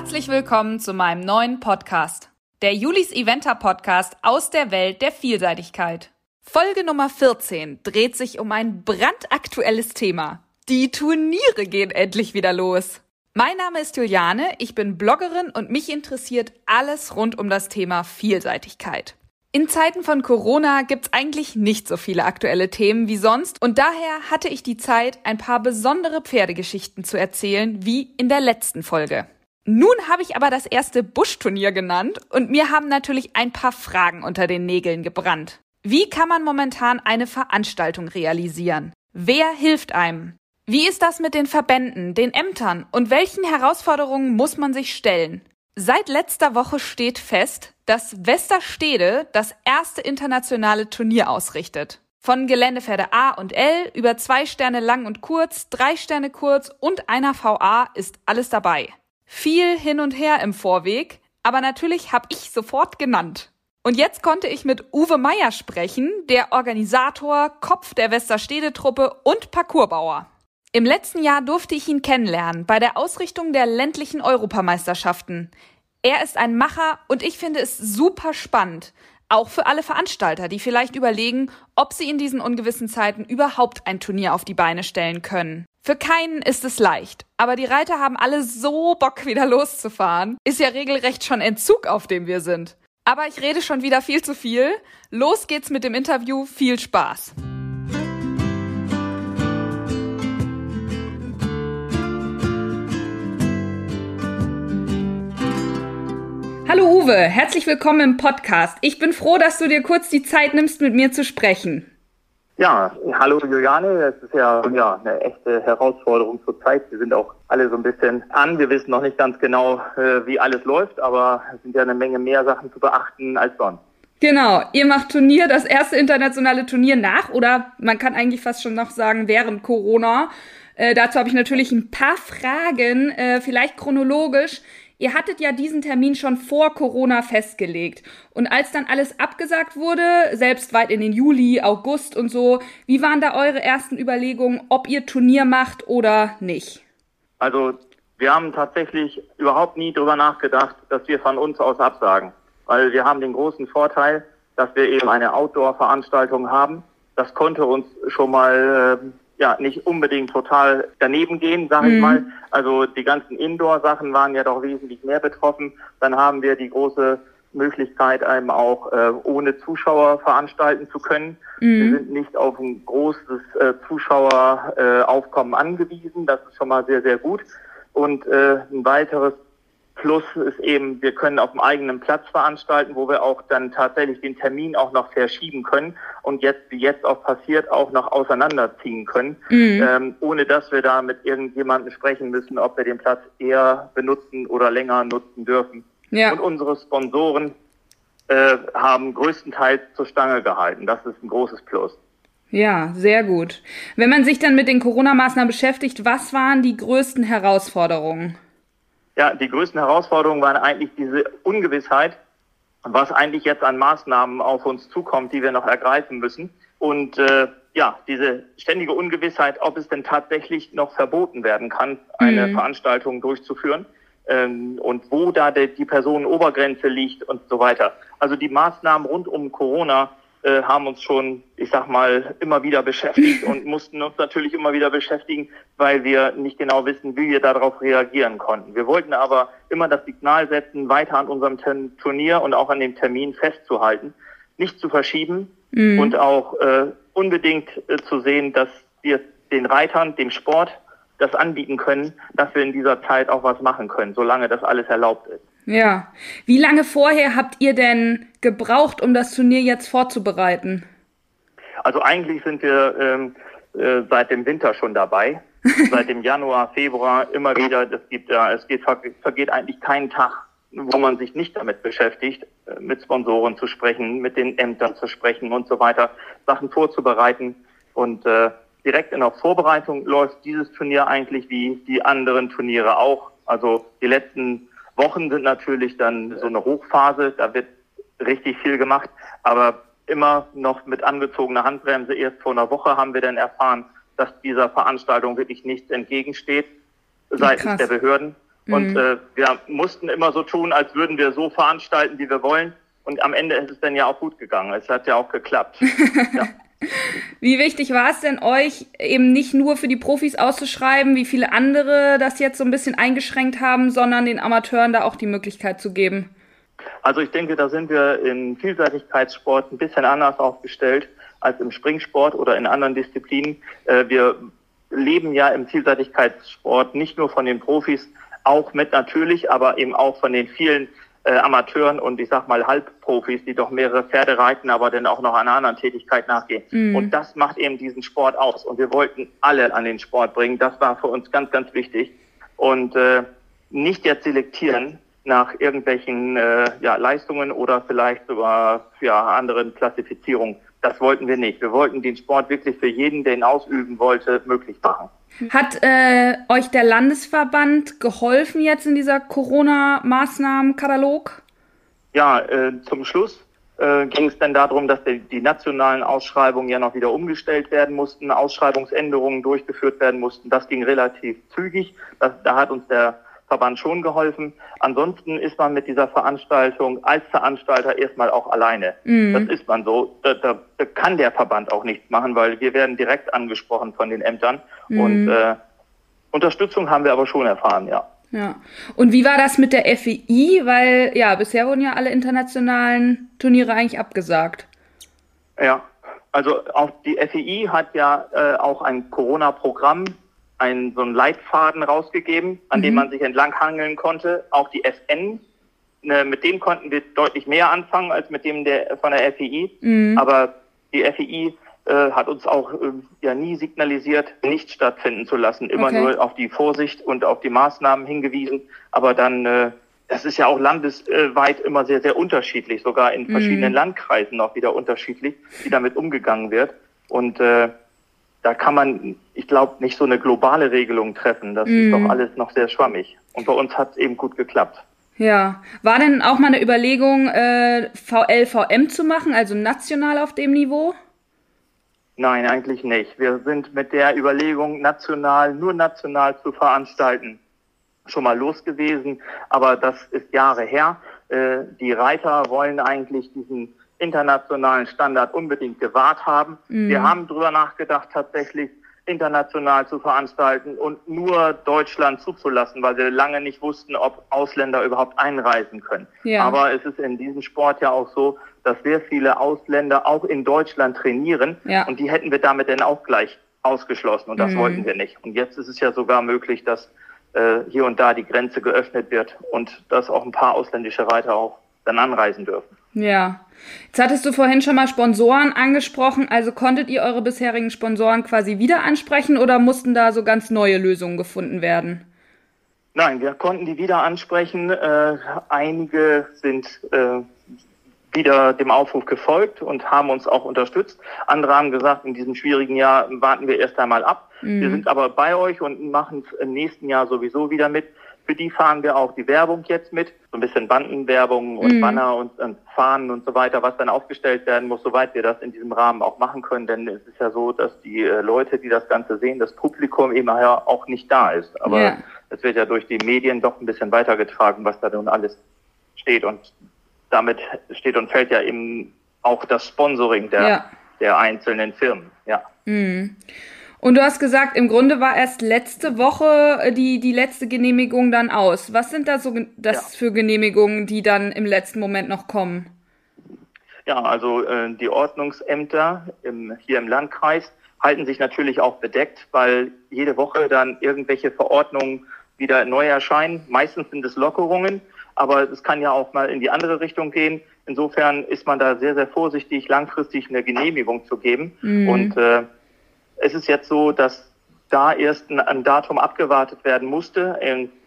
Herzlich willkommen zu meinem neuen Podcast, der Julis Eventer Podcast aus der Welt der Vielseitigkeit. Folge Nummer 14 dreht sich um ein brandaktuelles Thema. Die Turniere gehen endlich wieder los. Mein Name ist Juliane, ich bin Bloggerin und mich interessiert alles rund um das Thema Vielseitigkeit. In Zeiten von Corona gibt's eigentlich nicht so viele aktuelle Themen wie sonst und daher hatte ich die Zeit, ein paar besondere Pferdegeschichten zu erzählen, wie in der letzten Folge. Nun habe ich aber das erste Buschturnier genannt und mir haben natürlich ein paar Fragen unter den Nägeln gebrannt. Wie kann man momentan eine Veranstaltung realisieren? Wer hilft einem? Wie ist das mit den Verbänden, den Ämtern und welchen Herausforderungen muss man sich stellen? Seit letzter Woche steht fest, dass Westerstede das erste internationale Turnier ausrichtet. Von Geländepferde A und L über zwei Sterne lang und kurz, drei Sterne kurz und einer VA ist alles dabei. Viel hin und her im Vorweg, aber natürlich habe ich sofort genannt. Und jetzt konnte ich mit Uwe Meier sprechen, der Organisator, Kopf der Westerstede-Truppe und Parcoursbauer. Im letzten Jahr durfte ich ihn kennenlernen bei der Ausrichtung der ländlichen Europameisterschaften. Er ist ein Macher und ich finde es super spannend. Auch für alle Veranstalter, die vielleicht überlegen, ob sie in diesen ungewissen Zeiten überhaupt ein Turnier auf die Beine stellen können. Für keinen ist es leicht, aber die Reiter haben alle so Bock, wieder loszufahren. Ist ja regelrecht schon Entzug, auf dem wir sind. Aber ich rede schon wieder viel zu viel. Los geht's mit dem Interview. Viel Spaß. Hallo Uwe, herzlich willkommen im Podcast. Ich bin froh, dass du dir kurz die Zeit nimmst, mit mir zu sprechen. Ja, hallo Juliane, das ist ja, ja eine echte Herausforderung zur Zeit. Wir sind auch alle so ein bisschen an. Wir wissen noch nicht ganz genau, äh, wie alles läuft, aber es sind ja eine Menge mehr Sachen zu beachten als sonst. Genau, ihr macht Turnier, das erste internationale Turnier nach oder man kann eigentlich fast schon noch sagen während Corona. Äh, dazu habe ich natürlich ein paar Fragen, äh, vielleicht chronologisch. Ihr hattet ja diesen Termin schon vor Corona festgelegt. Und als dann alles abgesagt wurde, selbst weit in den Juli, August und so, wie waren da eure ersten Überlegungen, ob ihr Turnier macht oder nicht? Also wir haben tatsächlich überhaupt nie darüber nachgedacht, dass wir von uns aus absagen. Weil wir haben den großen Vorteil, dass wir eben eine Outdoor-Veranstaltung haben. Das konnte uns schon mal äh, ja nicht unbedingt total daneben gehen, sage mhm. ich mal. Also die ganzen Indoor-Sachen waren ja doch wesentlich mehr betroffen. Dann haben wir die große Möglichkeit, einem auch äh, ohne Zuschauer veranstalten zu können. Mhm. Wir sind nicht auf ein großes äh, Zuschaueraufkommen äh, angewiesen. Das ist schon mal sehr, sehr gut. Und äh, ein weiteres Plus ist eben, wir können auf dem eigenen Platz veranstalten, wo wir auch dann tatsächlich den Termin auch noch verschieben können und jetzt, wie jetzt auch passiert, auch noch auseinanderziehen können, mhm. ähm, ohne dass wir da mit irgendjemandem sprechen müssen, ob wir den Platz eher benutzen oder länger nutzen dürfen. Ja. Und unsere Sponsoren äh, haben größtenteils zur Stange gehalten. Das ist ein großes Plus. Ja, sehr gut. Wenn man sich dann mit den Corona-Maßnahmen beschäftigt, was waren die größten Herausforderungen? Ja, die größten Herausforderungen waren eigentlich diese Ungewissheit, was eigentlich jetzt an Maßnahmen auf uns zukommt, die wir noch ergreifen müssen. Und äh, ja, diese ständige Ungewissheit, ob es denn tatsächlich noch verboten werden kann, eine mhm. Veranstaltung durchzuführen ähm, und wo da die, die Personenobergrenze liegt und so weiter. Also die Maßnahmen rund um Corona äh, haben uns schon, ich sag mal, immer wieder beschäftigt und mussten uns natürlich immer wieder beschäftigen, weil wir nicht genau wissen, wie wir darauf reagieren konnten. Wir wollten aber immer das Signal setzen, weiter an unserem Turnier und auch an dem Termin festzuhalten, nicht zu verschieben mhm. und auch äh, unbedingt äh, zu sehen, dass wir den Reitern, dem Sport das anbieten können, dass wir in dieser Zeit auch was machen können, solange das alles erlaubt ist. Ja. Wie lange vorher habt ihr denn gebraucht, um das Turnier jetzt vorzubereiten? Also eigentlich sind wir ähm, äh, seit dem Winter schon dabei. seit dem Januar, Februar immer wieder. Es gibt ja, es geht, vergeht eigentlich kein Tag, wo man sich nicht damit beschäftigt, äh, mit Sponsoren zu sprechen, mit den Ämtern zu sprechen und so weiter, Sachen vorzubereiten. Und äh, direkt in der Vorbereitung läuft dieses Turnier eigentlich wie die anderen Turniere auch. Also die letzten Wochen sind natürlich dann so eine Hochphase, da wird richtig viel gemacht, aber immer noch mit angezogener Handbremse. Erst vor einer Woche haben wir dann erfahren, dass dieser Veranstaltung wirklich nichts entgegensteht seitens Krass. der Behörden. Mhm. Und äh, wir mussten immer so tun, als würden wir so veranstalten, wie wir wollen. Und am Ende ist es dann ja auch gut gegangen. Es hat ja auch geklappt. ja. Wie wichtig war es denn euch, eben nicht nur für die Profis auszuschreiben, wie viele andere das jetzt so ein bisschen eingeschränkt haben, sondern den Amateuren da auch die Möglichkeit zu geben? Also ich denke, da sind wir im Vielseitigkeitssport ein bisschen anders aufgestellt als im Springsport oder in anderen Disziplinen. Äh, wir leben ja im Vielseitigkeitssport nicht nur von den Profis, auch mit natürlich, aber eben auch von den vielen äh, Amateuren und ich sag mal Halbprofis, die doch mehrere Pferde reiten, aber dann auch noch einer anderen Tätigkeit nachgehen. Mhm. Und das macht eben diesen Sport aus. Und wir wollten alle an den Sport bringen. Das war für uns ganz, ganz wichtig. Und äh, nicht jetzt selektieren nach irgendwelchen äh, ja, Leistungen oder vielleicht sogar ja, anderen Klassifizierungen. Das wollten wir nicht. Wir wollten den Sport wirklich für jeden, der ihn ausüben wollte, möglich machen. Hat äh, euch der Landesverband geholfen jetzt in dieser Corona-Maßnahmenkatalog? Ja, äh, zum Schluss äh, ging es dann darum, dass die, die, nationalen Ausschreibungen ja noch wieder umgestellt werden mussten, Ausschreibungsänderungen durchgeführt werden mussten. Das ging relativ zügig. Das, da hat uns der Verband schon geholfen. Ansonsten ist man mit dieser Veranstaltung als Veranstalter erstmal auch alleine. Mhm. Das ist man so. Da, da, da, kann der Verband auch nichts machen, weil wir werden direkt angesprochen von den Ämtern. Mhm. Und äh, Unterstützung haben wir aber schon erfahren, ja. Ja. Und wie war das mit der FEI? Weil ja, bisher wurden ja alle internationalen Turniere eigentlich abgesagt. Ja, also auch die FEI hat ja äh, auch ein Corona-Programm ein, so einen Leitfaden rausgegeben, an mhm. dem man sich entlanghangeln konnte. Auch die FN, ne, mit dem konnten wir deutlich mehr anfangen als mit dem der von der FEI. Mhm. Aber die FEI äh, hat uns auch äh, ja nie signalisiert, nicht stattfinden zu lassen. Immer okay. nur auf die Vorsicht und auf die Maßnahmen hingewiesen. Aber dann, äh, das ist ja auch landesweit immer sehr, sehr unterschiedlich, sogar in verschiedenen mhm. Landkreisen auch wieder unterschiedlich, wie damit umgegangen wird. Und äh, da kann man, ich glaube, nicht so eine globale Regelung treffen. Das mm. ist mhm. doch alles noch sehr schwammig. Und bei uns hat es eben gut geklappt. Ja. War denn auch mal eine Überlegung, äh, VLVM zu machen, also national auf dem Niveau? Nein, eigentlich nicht. Wir sind mit der Überlegung, national, nur national zu veranstalten, schon mal los gewesen. Aber das ist Jahre her. Äh, die Reiter wollen eigentlich diesen internationalen Standard unbedingt gewahrt haben. Mhm. Wir haben drüber nachgedacht, tatsächlich international zu veranstalten und nur Deutschland zuzulassen, weil wir lange nicht wussten, ob Ausländer überhaupt einreisen können. Ja. Aber es ist in diesem Sport ja auch so, dass sehr viele Ausländer auch in Deutschland trainieren ja. und die hätten wir damit dann auch gleich ausgeschlossen und das mhm. wollten wir nicht. Und jetzt ist es ja sogar möglich, dass äh, hier und da die Grenze geöffnet wird und dass auch ein paar ausländische Reiter auch dann anreisen dürfen. Ja. Jetzt hattest du vorhin schon mal Sponsoren angesprochen. Also konntet ihr eure bisherigen Sponsoren quasi wieder ansprechen oder mussten da so ganz neue Lösungen gefunden werden? Nein, wir konnten die wieder ansprechen. Äh, einige sind äh, wieder dem Aufruf gefolgt und haben uns auch unterstützt. Andere haben gesagt, in diesem schwierigen Jahr warten wir erst einmal ab. Mhm. Wir sind aber bei euch und machen es im nächsten Jahr sowieso wieder mit. Für die fahren wir auch die Werbung jetzt mit, so ein bisschen Bandenwerbung und mhm. Banner und, und, Fahnen und so weiter, was dann aufgestellt werden muss, soweit wir das in diesem Rahmen auch machen können. Denn es ist ja so, dass die äh, Leute, die das Ganze sehen, das Publikum eben ja auch nicht da ist. Aber ja. es wird ja durch die Medien doch ein bisschen weitergetragen, was da nun alles steht. Und damit steht und fällt ja eben auch das Sponsoring der, ja. der einzelnen Firmen. Ja. Mhm. Und du hast gesagt, im Grunde war erst letzte Woche äh, die, die letzte Genehmigung dann aus. Was sind da so das ja. für Genehmigungen, die dann im letzten Moment noch kommen? Ja, also äh, die Ordnungsämter im, hier im Landkreis halten sich natürlich auch bedeckt, weil jede Woche dann irgendwelche Verordnungen wieder neu erscheinen. Meistens sind es Lockerungen, aber es kann ja auch mal in die andere Richtung gehen. Insofern ist man da sehr, sehr vorsichtig, langfristig eine Genehmigung zu geben. Mhm. Und äh, es ist jetzt so, dass da erst ein, ein Datum abgewartet werden musste.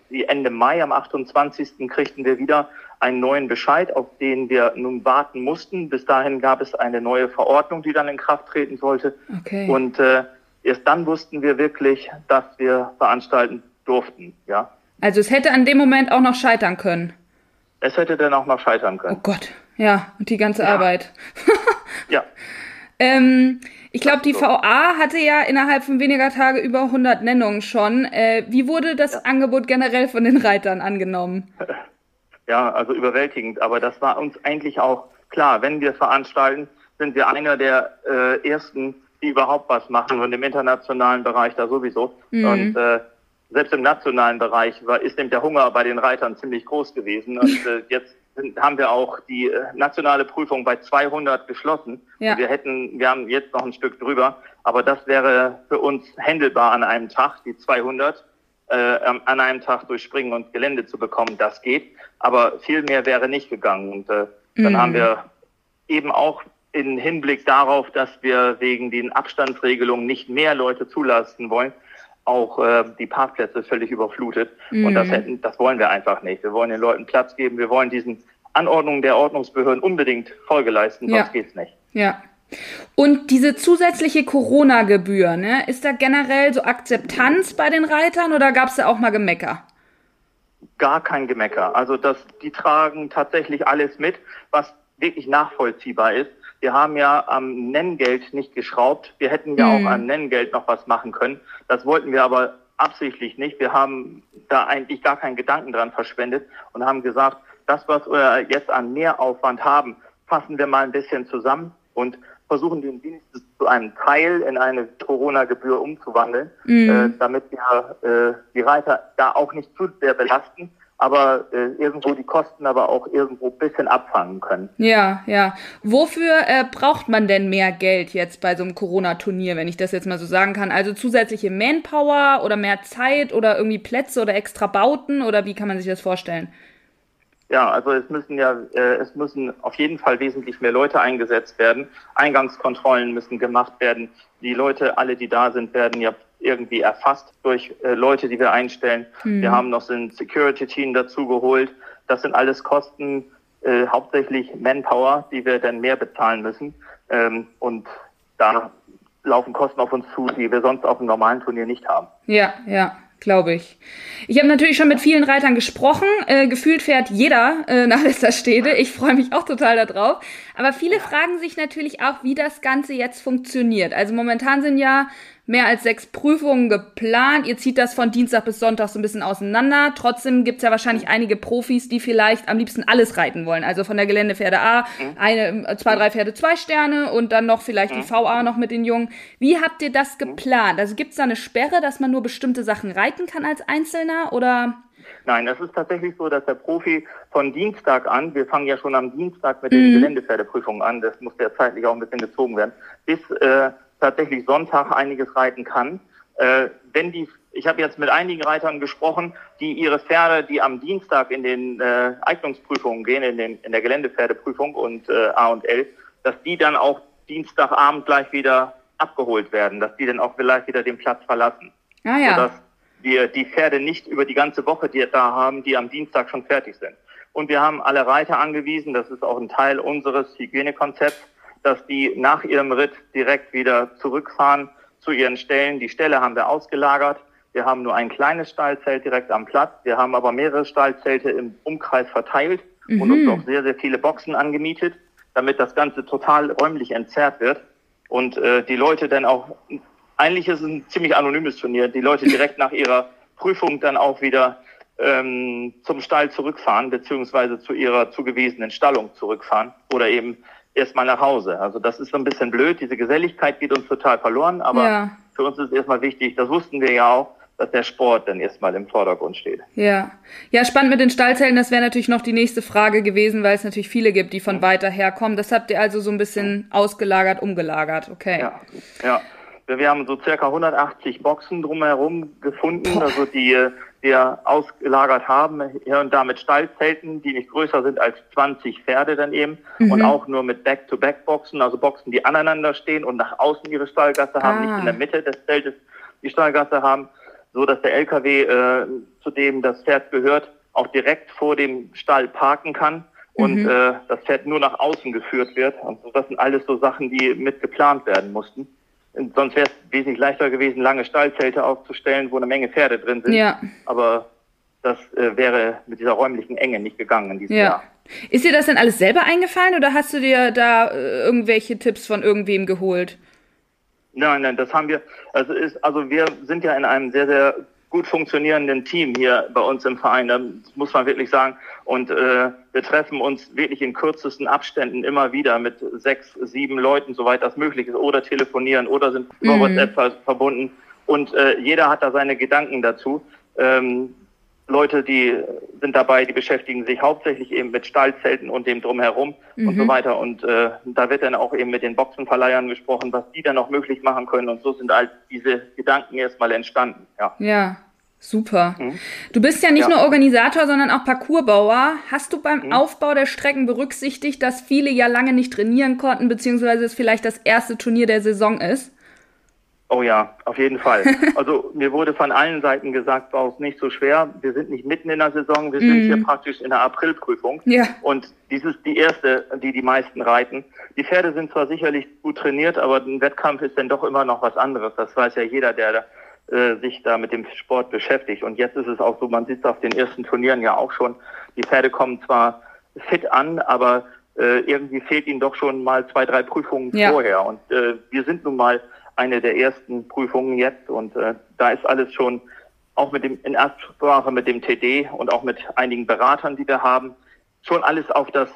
Ende Mai, am 28. kriegten wir wieder einen neuen Bescheid, auf den wir nun warten mussten. Bis dahin gab es eine neue Verordnung, die dann in Kraft treten sollte. Okay. Und äh, erst dann wussten wir wirklich, dass wir veranstalten durften. Ja. Also es hätte an dem Moment auch noch scheitern können. Es hätte dann auch noch scheitern können. Oh Gott, ja, und die ganze ja. Arbeit. ja. Ähm, ich glaube, die VA hatte ja innerhalb von weniger Tage über 100 Nennungen schon. Äh, wie wurde das ja. Angebot generell von den Reitern angenommen? Ja, also überwältigend. Aber das war uns eigentlich auch klar. Wenn wir veranstalten, sind wir einer der äh, ersten, die überhaupt was machen und im internationalen Bereich da sowieso. Mhm. Und äh, selbst im nationalen Bereich war, ist eben der Hunger bei den Reitern ziemlich groß gewesen. Und äh, jetzt sind, haben wir auch die äh, nationale Prüfung bei 200 geschlossen. Ja. wir hätten, wir haben jetzt noch ein Stück drüber, aber das wäre für uns händelbar an einem Tag, die 200 äh, an einem Tag durch Springen und Gelände zu bekommen. Das geht, aber viel mehr wäre nicht gegangen. Und äh, dann mhm. haben wir eben auch in Hinblick darauf, dass wir wegen den Abstandsregelungen nicht mehr Leute zulassen wollen, auch äh, die Parkplätze völlig überflutet. Mhm. Und das, mhm. hätten, das wollen wir einfach nicht. Wir wollen den Leuten Platz geben. Wir wollen diesen Anordnungen der Ordnungsbehörden unbedingt Folge leisten, sonst ja. geht's nicht. Ja. Und diese zusätzliche Corona-Gebühr, ne, ist da generell so Akzeptanz bei den Reitern oder gab es da auch mal Gemecker? Gar kein Gemecker. Also das, die tragen tatsächlich alles mit, was wirklich nachvollziehbar ist. Wir haben ja am Nenngeld nicht geschraubt. Wir hätten ja mhm. auch am Nenngeld noch was machen können. Das wollten wir aber absichtlich nicht. Wir haben da eigentlich gar keinen Gedanken dran verschwendet und haben gesagt, das, was wir jetzt an Mehraufwand haben, fassen wir mal ein bisschen zusammen und versuchen den Dienst zu einem Teil in eine Corona-Gebühr umzuwandeln, mhm. äh, damit wir äh, die Reiter da auch nicht zu sehr belasten aber äh, irgendwo die Kosten aber auch irgendwo ein bisschen abfangen können. Ja, ja. Wofür äh, braucht man denn mehr Geld jetzt bei so einem Corona-Turnier, wenn ich das jetzt mal so sagen kann? Also zusätzliche Manpower oder mehr Zeit oder irgendwie Plätze oder extra Bauten oder wie kann man sich das vorstellen? Ja, also es müssen ja, äh, es müssen auf jeden Fall wesentlich mehr Leute eingesetzt werden. Eingangskontrollen müssen gemacht werden. Die Leute, alle, die da sind, werden ja irgendwie erfasst durch äh, Leute, die wir einstellen. Mhm. Wir haben noch so ein Security-Team dazu geholt. Das sind alles Kosten, äh, hauptsächlich Manpower, die wir dann mehr bezahlen müssen. Ähm, und da laufen Kosten auf uns zu, die wir sonst auf einem normalen Turnier nicht haben. Ja, ja glaube ich. Ich habe natürlich schon mit vielen Reitern gesprochen. Äh, gefühlt fährt jeder äh, nach Westerstede. Ich freue mich auch total darauf. Aber viele fragen sich natürlich auch, wie das Ganze jetzt funktioniert. Also momentan sind ja mehr als sechs Prüfungen geplant. Ihr zieht das von Dienstag bis Sonntag so ein bisschen auseinander. Trotzdem gibt's ja wahrscheinlich einige Profis, die vielleicht am liebsten alles reiten wollen. Also von der Geländepferde A, mhm. eine, zwei, drei Pferde, zwei Sterne und dann noch vielleicht die mhm. VA noch mit den Jungen. Wie habt ihr das mhm. geplant? Also gibt's da eine Sperre, dass man nur bestimmte Sachen reiten kann als Einzelner oder? Nein, es ist tatsächlich so, dass der Profi von Dienstag an, wir fangen ja schon am Dienstag mit den mhm. Geländepferdeprüfungen an, das muss ja zeitlich auch ein bisschen gezogen werden, bis äh, tatsächlich Sonntag einiges reiten kann. Äh, wenn die, ich habe jetzt mit einigen Reitern gesprochen, die ihre Pferde, die am Dienstag in den äh, Eignungsprüfungen gehen, in, den, in der Geländepferdeprüfung und äh, A und L, dass die dann auch Dienstagabend gleich wieder abgeholt werden, dass die dann auch vielleicht wieder den Platz verlassen. Ah, ja. Sodass wir die Pferde nicht über die ganze Woche die da haben, die am Dienstag schon fertig sind. Und wir haben alle Reiter angewiesen, das ist auch ein Teil unseres Hygienekonzepts, dass die nach ihrem Ritt direkt wieder zurückfahren zu ihren Stellen. Die Stelle haben wir ausgelagert. Wir haben nur ein kleines Stallzelt direkt am Platz. Wir haben aber mehrere Stallzelte im Umkreis verteilt mhm. und uns auch sehr, sehr viele Boxen angemietet, damit das Ganze total räumlich entzerrt wird und äh, die Leute dann auch, eigentlich ist es ein ziemlich anonymes Turnier, die Leute direkt nach ihrer Prüfung dann auch wieder ähm, zum Stall zurückfahren, beziehungsweise zu ihrer zugewiesenen Stallung zurückfahren oder eben erstmal nach Hause. Also das ist so ein bisschen blöd. Diese Geselligkeit geht uns total verloren, aber ja. für uns ist erstmal wichtig, das wussten wir ja auch, dass der Sport dann erstmal im Vordergrund steht. Ja. Ja, spannend mit den Stallzellen, das wäre natürlich noch die nächste Frage gewesen, weil es natürlich viele gibt, die von weiter her kommen. Das habt ihr also so ein bisschen ausgelagert, umgelagert, okay. Ja, ja. Wir haben so circa 180 Boxen drumherum gefunden, also die wir ausgelagert haben, hier und da mit Stallzelten, die nicht größer sind als 20 Pferde dann eben mhm. und auch nur mit Back-to-Back-Boxen, also Boxen, die aneinander stehen und nach außen ihre Stallgasse haben, nicht in der ah. Mitte des Zeltes die Stallgasse haben, so dass der LKW, äh, zu dem das Pferd gehört, auch direkt vor dem Stall parken kann und mhm. äh, das Pferd nur nach außen geführt wird. Und so, das sind alles so Sachen, die mit geplant werden mussten. Sonst wäre es wesentlich leichter gewesen, lange Stallzelte aufzustellen, wo eine Menge Pferde drin sind. Ja. Aber das äh, wäre mit dieser räumlichen Enge nicht gegangen in diesem ja. Jahr. Ist dir das denn alles selber eingefallen oder hast du dir da äh, irgendwelche Tipps von irgendwem geholt? Nein, nein, das haben wir. Also ist, also wir sind ja in einem sehr, sehr gut funktionierenden Team hier bei uns im Verein. Das muss man wirklich sagen. Und äh, wir treffen uns wirklich in kürzesten Abständen immer wieder mit sechs, sieben Leuten, soweit das möglich ist, oder telefonieren oder sind über mhm. WhatsApp verbunden. Und äh, jeder hat da seine Gedanken dazu. Ähm, Leute, die sind dabei, die beschäftigen sich hauptsächlich eben mit Stallzelten und dem drumherum mhm. und so weiter. Und äh, da wird dann auch eben mit den Boxenverleihern gesprochen, was die dann noch möglich machen können. Und so sind all diese Gedanken erstmal entstanden. Ja, ja super. Mhm. Du bist ja nicht ja. nur Organisator, sondern auch Parcoursbauer. Hast du beim mhm. Aufbau der Strecken berücksichtigt, dass viele ja lange nicht trainieren konnten, beziehungsweise es vielleicht das erste Turnier der Saison ist? Oh ja, auf jeden Fall. Also mir wurde von allen Seiten gesagt, war es nicht so schwer. Wir sind nicht mitten in der Saison, wir sind hier mhm. praktisch in der Aprilprüfung. Ja. Und dies ist die erste, die die meisten reiten. Die Pferde sind zwar sicherlich gut trainiert, aber ein Wettkampf ist dann doch immer noch was anderes. Das weiß ja jeder, der äh, sich da mit dem Sport beschäftigt. Und jetzt ist es auch so, man sieht es auf den ersten Turnieren ja auch schon. Die Pferde kommen zwar fit an, aber äh, irgendwie fehlt ihnen doch schon mal zwei, drei Prüfungen ja. vorher. Und äh, wir sind nun mal eine der ersten Prüfungen jetzt und äh, da ist alles schon auch mit dem in Erstsprache mit dem TD und auch mit einigen Beratern, die wir haben, schon alles auf das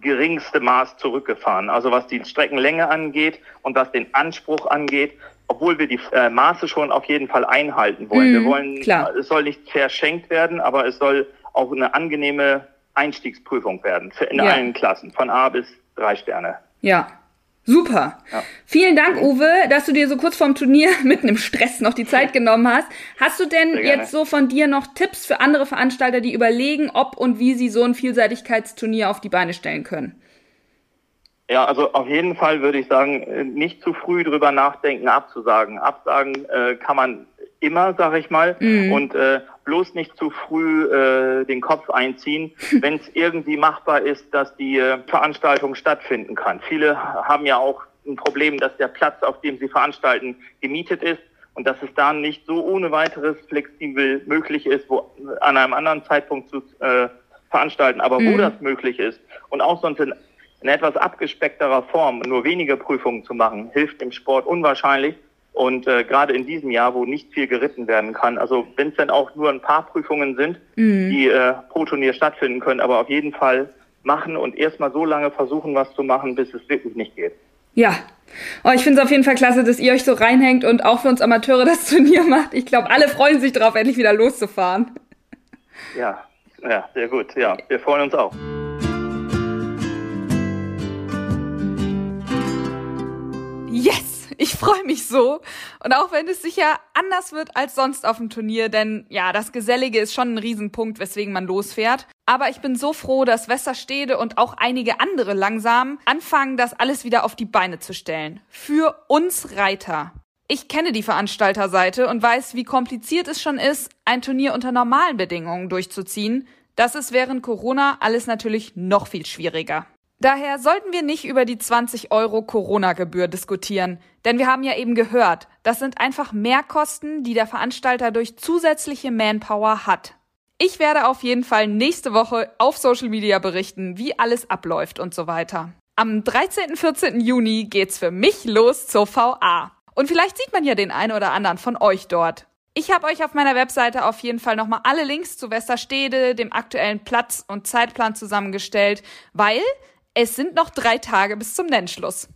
geringste Maß zurückgefahren. Also was die Streckenlänge angeht und was den Anspruch angeht, obwohl wir die äh, Maße schon auf jeden Fall einhalten wollen. Mm, wir wollen, klar. es soll nicht verschenkt werden, aber es soll auch eine angenehme Einstiegsprüfung werden für in ja. allen Klassen, von A bis drei Sterne. Ja, Super. Ja. Vielen Dank, Uwe, dass du dir so kurz vorm Turnier mitten im Stress noch die Zeit genommen hast. Hast du denn jetzt so von dir noch Tipps für andere Veranstalter, die überlegen, ob und wie sie so ein Vielseitigkeitsturnier auf die Beine stellen können? Ja, also auf jeden Fall würde ich sagen, äh, nicht zu früh drüber nachdenken, abzusagen. Absagen äh, kann man immer, sag ich mal. Mhm. Und äh, bloß nicht zu früh äh, den Kopf einziehen, wenn es irgendwie machbar ist, dass die äh, Veranstaltung stattfinden kann. Viele haben ja auch ein Problem, dass der Platz, auf dem sie veranstalten, gemietet ist und dass es da nicht so ohne weiteres flexibel möglich ist, wo an einem anderen Zeitpunkt zu äh, veranstalten, aber mhm. wo das möglich ist und auch sonst in, in etwas abgespeckterer Form nur wenige Prüfungen zu machen, hilft im Sport unwahrscheinlich und äh, gerade in diesem Jahr, wo nicht viel geritten werden kann, also wenn es dann auch nur ein paar Prüfungen sind, mhm. die äh, pro Turnier stattfinden können, aber auf jeden Fall machen und erstmal so lange versuchen, was zu machen, bis es wirklich nicht geht. Ja. Oh, ich finde es auf jeden Fall klasse, dass ihr euch so reinhängt und auch für uns Amateure das Turnier macht. Ich glaube, alle freuen sich darauf, endlich wieder loszufahren. Ja, ja, sehr gut. Ja, wir freuen uns auch. Yes! Ich freue mich so. Und auch wenn es sicher anders wird als sonst auf dem Turnier, denn ja, das Gesellige ist schon ein Riesenpunkt, weswegen man losfährt. Aber ich bin so froh, dass Westerstede und auch einige andere langsam anfangen, das alles wieder auf die Beine zu stellen. Für uns Reiter. Ich kenne die Veranstalterseite und weiß, wie kompliziert es schon ist, ein Turnier unter normalen Bedingungen durchzuziehen. Das ist während Corona alles natürlich noch viel schwieriger. Daher sollten wir nicht über die 20 Euro Corona-Gebühr diskutieren, denn wir haben ja eben gehört, das sind einfach Mehrkosten, die der Veranstalter durch zusätzliche Manpower hat. Ich werde auf jeden Fall nächste Woche auf Social Media berichten, wie alles abläuft und so weiter. Am 13. 14. Juni geht's für mich los zur VA. Und vielleicht sieht man ja den einen oder anderen von euch dort. Ich habe euch auf meiner Webseite auf jeden Fall nochmal alle Links zu Westerstede, dem aktuellen Platz und Zeitplan zusammengestellt, weil es sind noch drei Tage bis zum Nennschluss.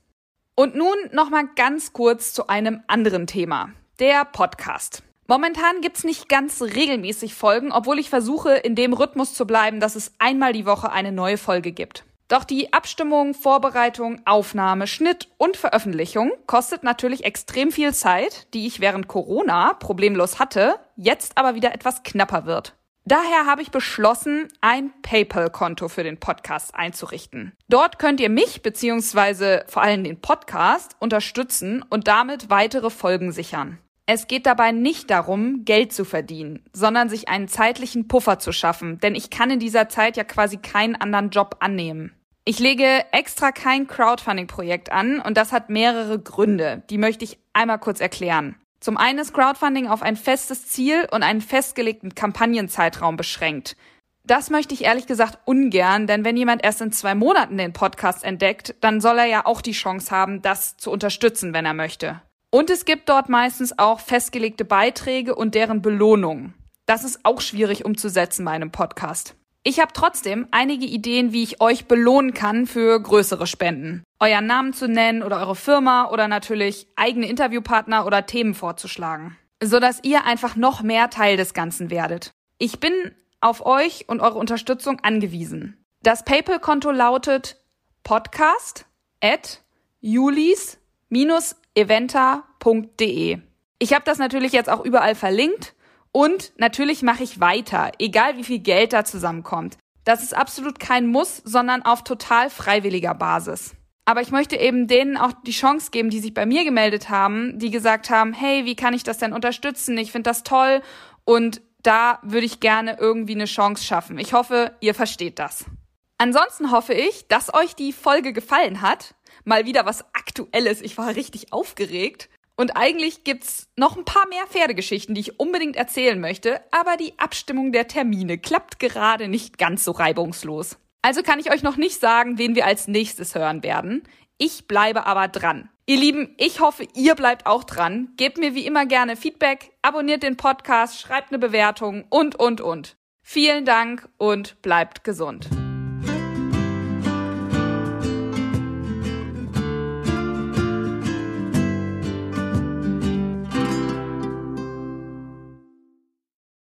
Und nun nochmal ganz kurz zu einem anderen Thema. Der Podcast. Momentan gibt's nicht ganz regelmäßig Folgen, obwohl ich versuche, in dem Rhythmus zu bleiben, dass es einmal die Woche eine neue Folge gibt. Doch die Abstimmung, Vorbereitung, Aufnahme, Schnitt und Veröffentlichung kostet natürlich extrem viel Zeit, die ich während Corona problemlos hatte, jetzt aber wieder etwas knapper wird. Daher habe ich beschlossen, ein PayPal-Konto für den Podcast einzurichten. Dort könnt ihr mich bzw. vor allem den Podcast unterstützen und damit weitere Folgen sichern. Es geht dabei nicht darum, Geld zu verdienen, sondern sich einen zeitlichen Puffer zu schaffen, denn ich kann in dieser Zeit ja quasi keinen anderen Job annehmen. Ich lege extra kein Crowdfunding-Projekt an und das hat mehrere Gründe, die möchte ich einmal kurz erklären. Zum einen ist Crowdfunding auf ein festes Ziel und einen festgelegten Kampagnenzeitraum beschränkt. Das möchte ich ehrlich gesagt ungern, denn wenn jemand erst in zwei Monaten den Podcast entdeckt, dann soll er ja auch die Chance haben, das zu unterstützen, wenn er möchte. Und es gibt dort meistens auch festgelegte Beiträge und deren Belohnung. Das ist auch schwierig umzusetzen bei einem Podcast. Ich habe trotzdem einige Ideen, wie ich euch belohnen kann für größere Spenden. Euren Namen zu nennen oder eure Firma oder natürlich eigene Interviewpartner oder Themen vorzuschlagen, sodass ihr einfach noch mehr Teil des Ganzen werdet. Ich bin auf euch und eure Unterstützung angewiesen. Das PayPal-Konto lautet podcast at julis-eventa.de. Ich habe das natürlich jetzt auch überall verlinkt und natürlich mache ich weiter, egal wie viel Geld da zusammenkommt. Das ist absolut kein Muss, sondern auf total freiwilliger Basis. Aber ich möchte eben denen auch die Chance geben, die sich bei mir gemeldet haben, die gesagt haben, hey, wie kann ich das denn unterstützen? Ich finde das toll und da würde ich gerne irgendwie eine Chance schaffen. Ich hoffe, ihr versteht das. Ansonsten hoffe ich, dass euch die Folge gefallen hat. Mal wieder was Aktuelles. Ich war richtig aufgeregt. Und eigentlich gibt's noch ein paar mehr Pferdegeschichten, die ich unbedingt erzählen möchte, aber die Abstimmung der Termine klappt gerade nicht ganz so reibungslos. Also kann ich euch noch nicht sagen, wen wir als nächstes hören werden. Ich bleibe aber dran. Ihr Lieben, ich hoffe, ihr bleibt auch dran. Gebt mir wie immer gerne Feedback, abonniert den Podcast, schreibt eine Bewertung und, und, und. Vielen Dank und bleibt gesund.